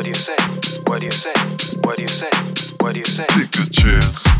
What do you say? What do you say? What do you say? What do you say? Take a chance.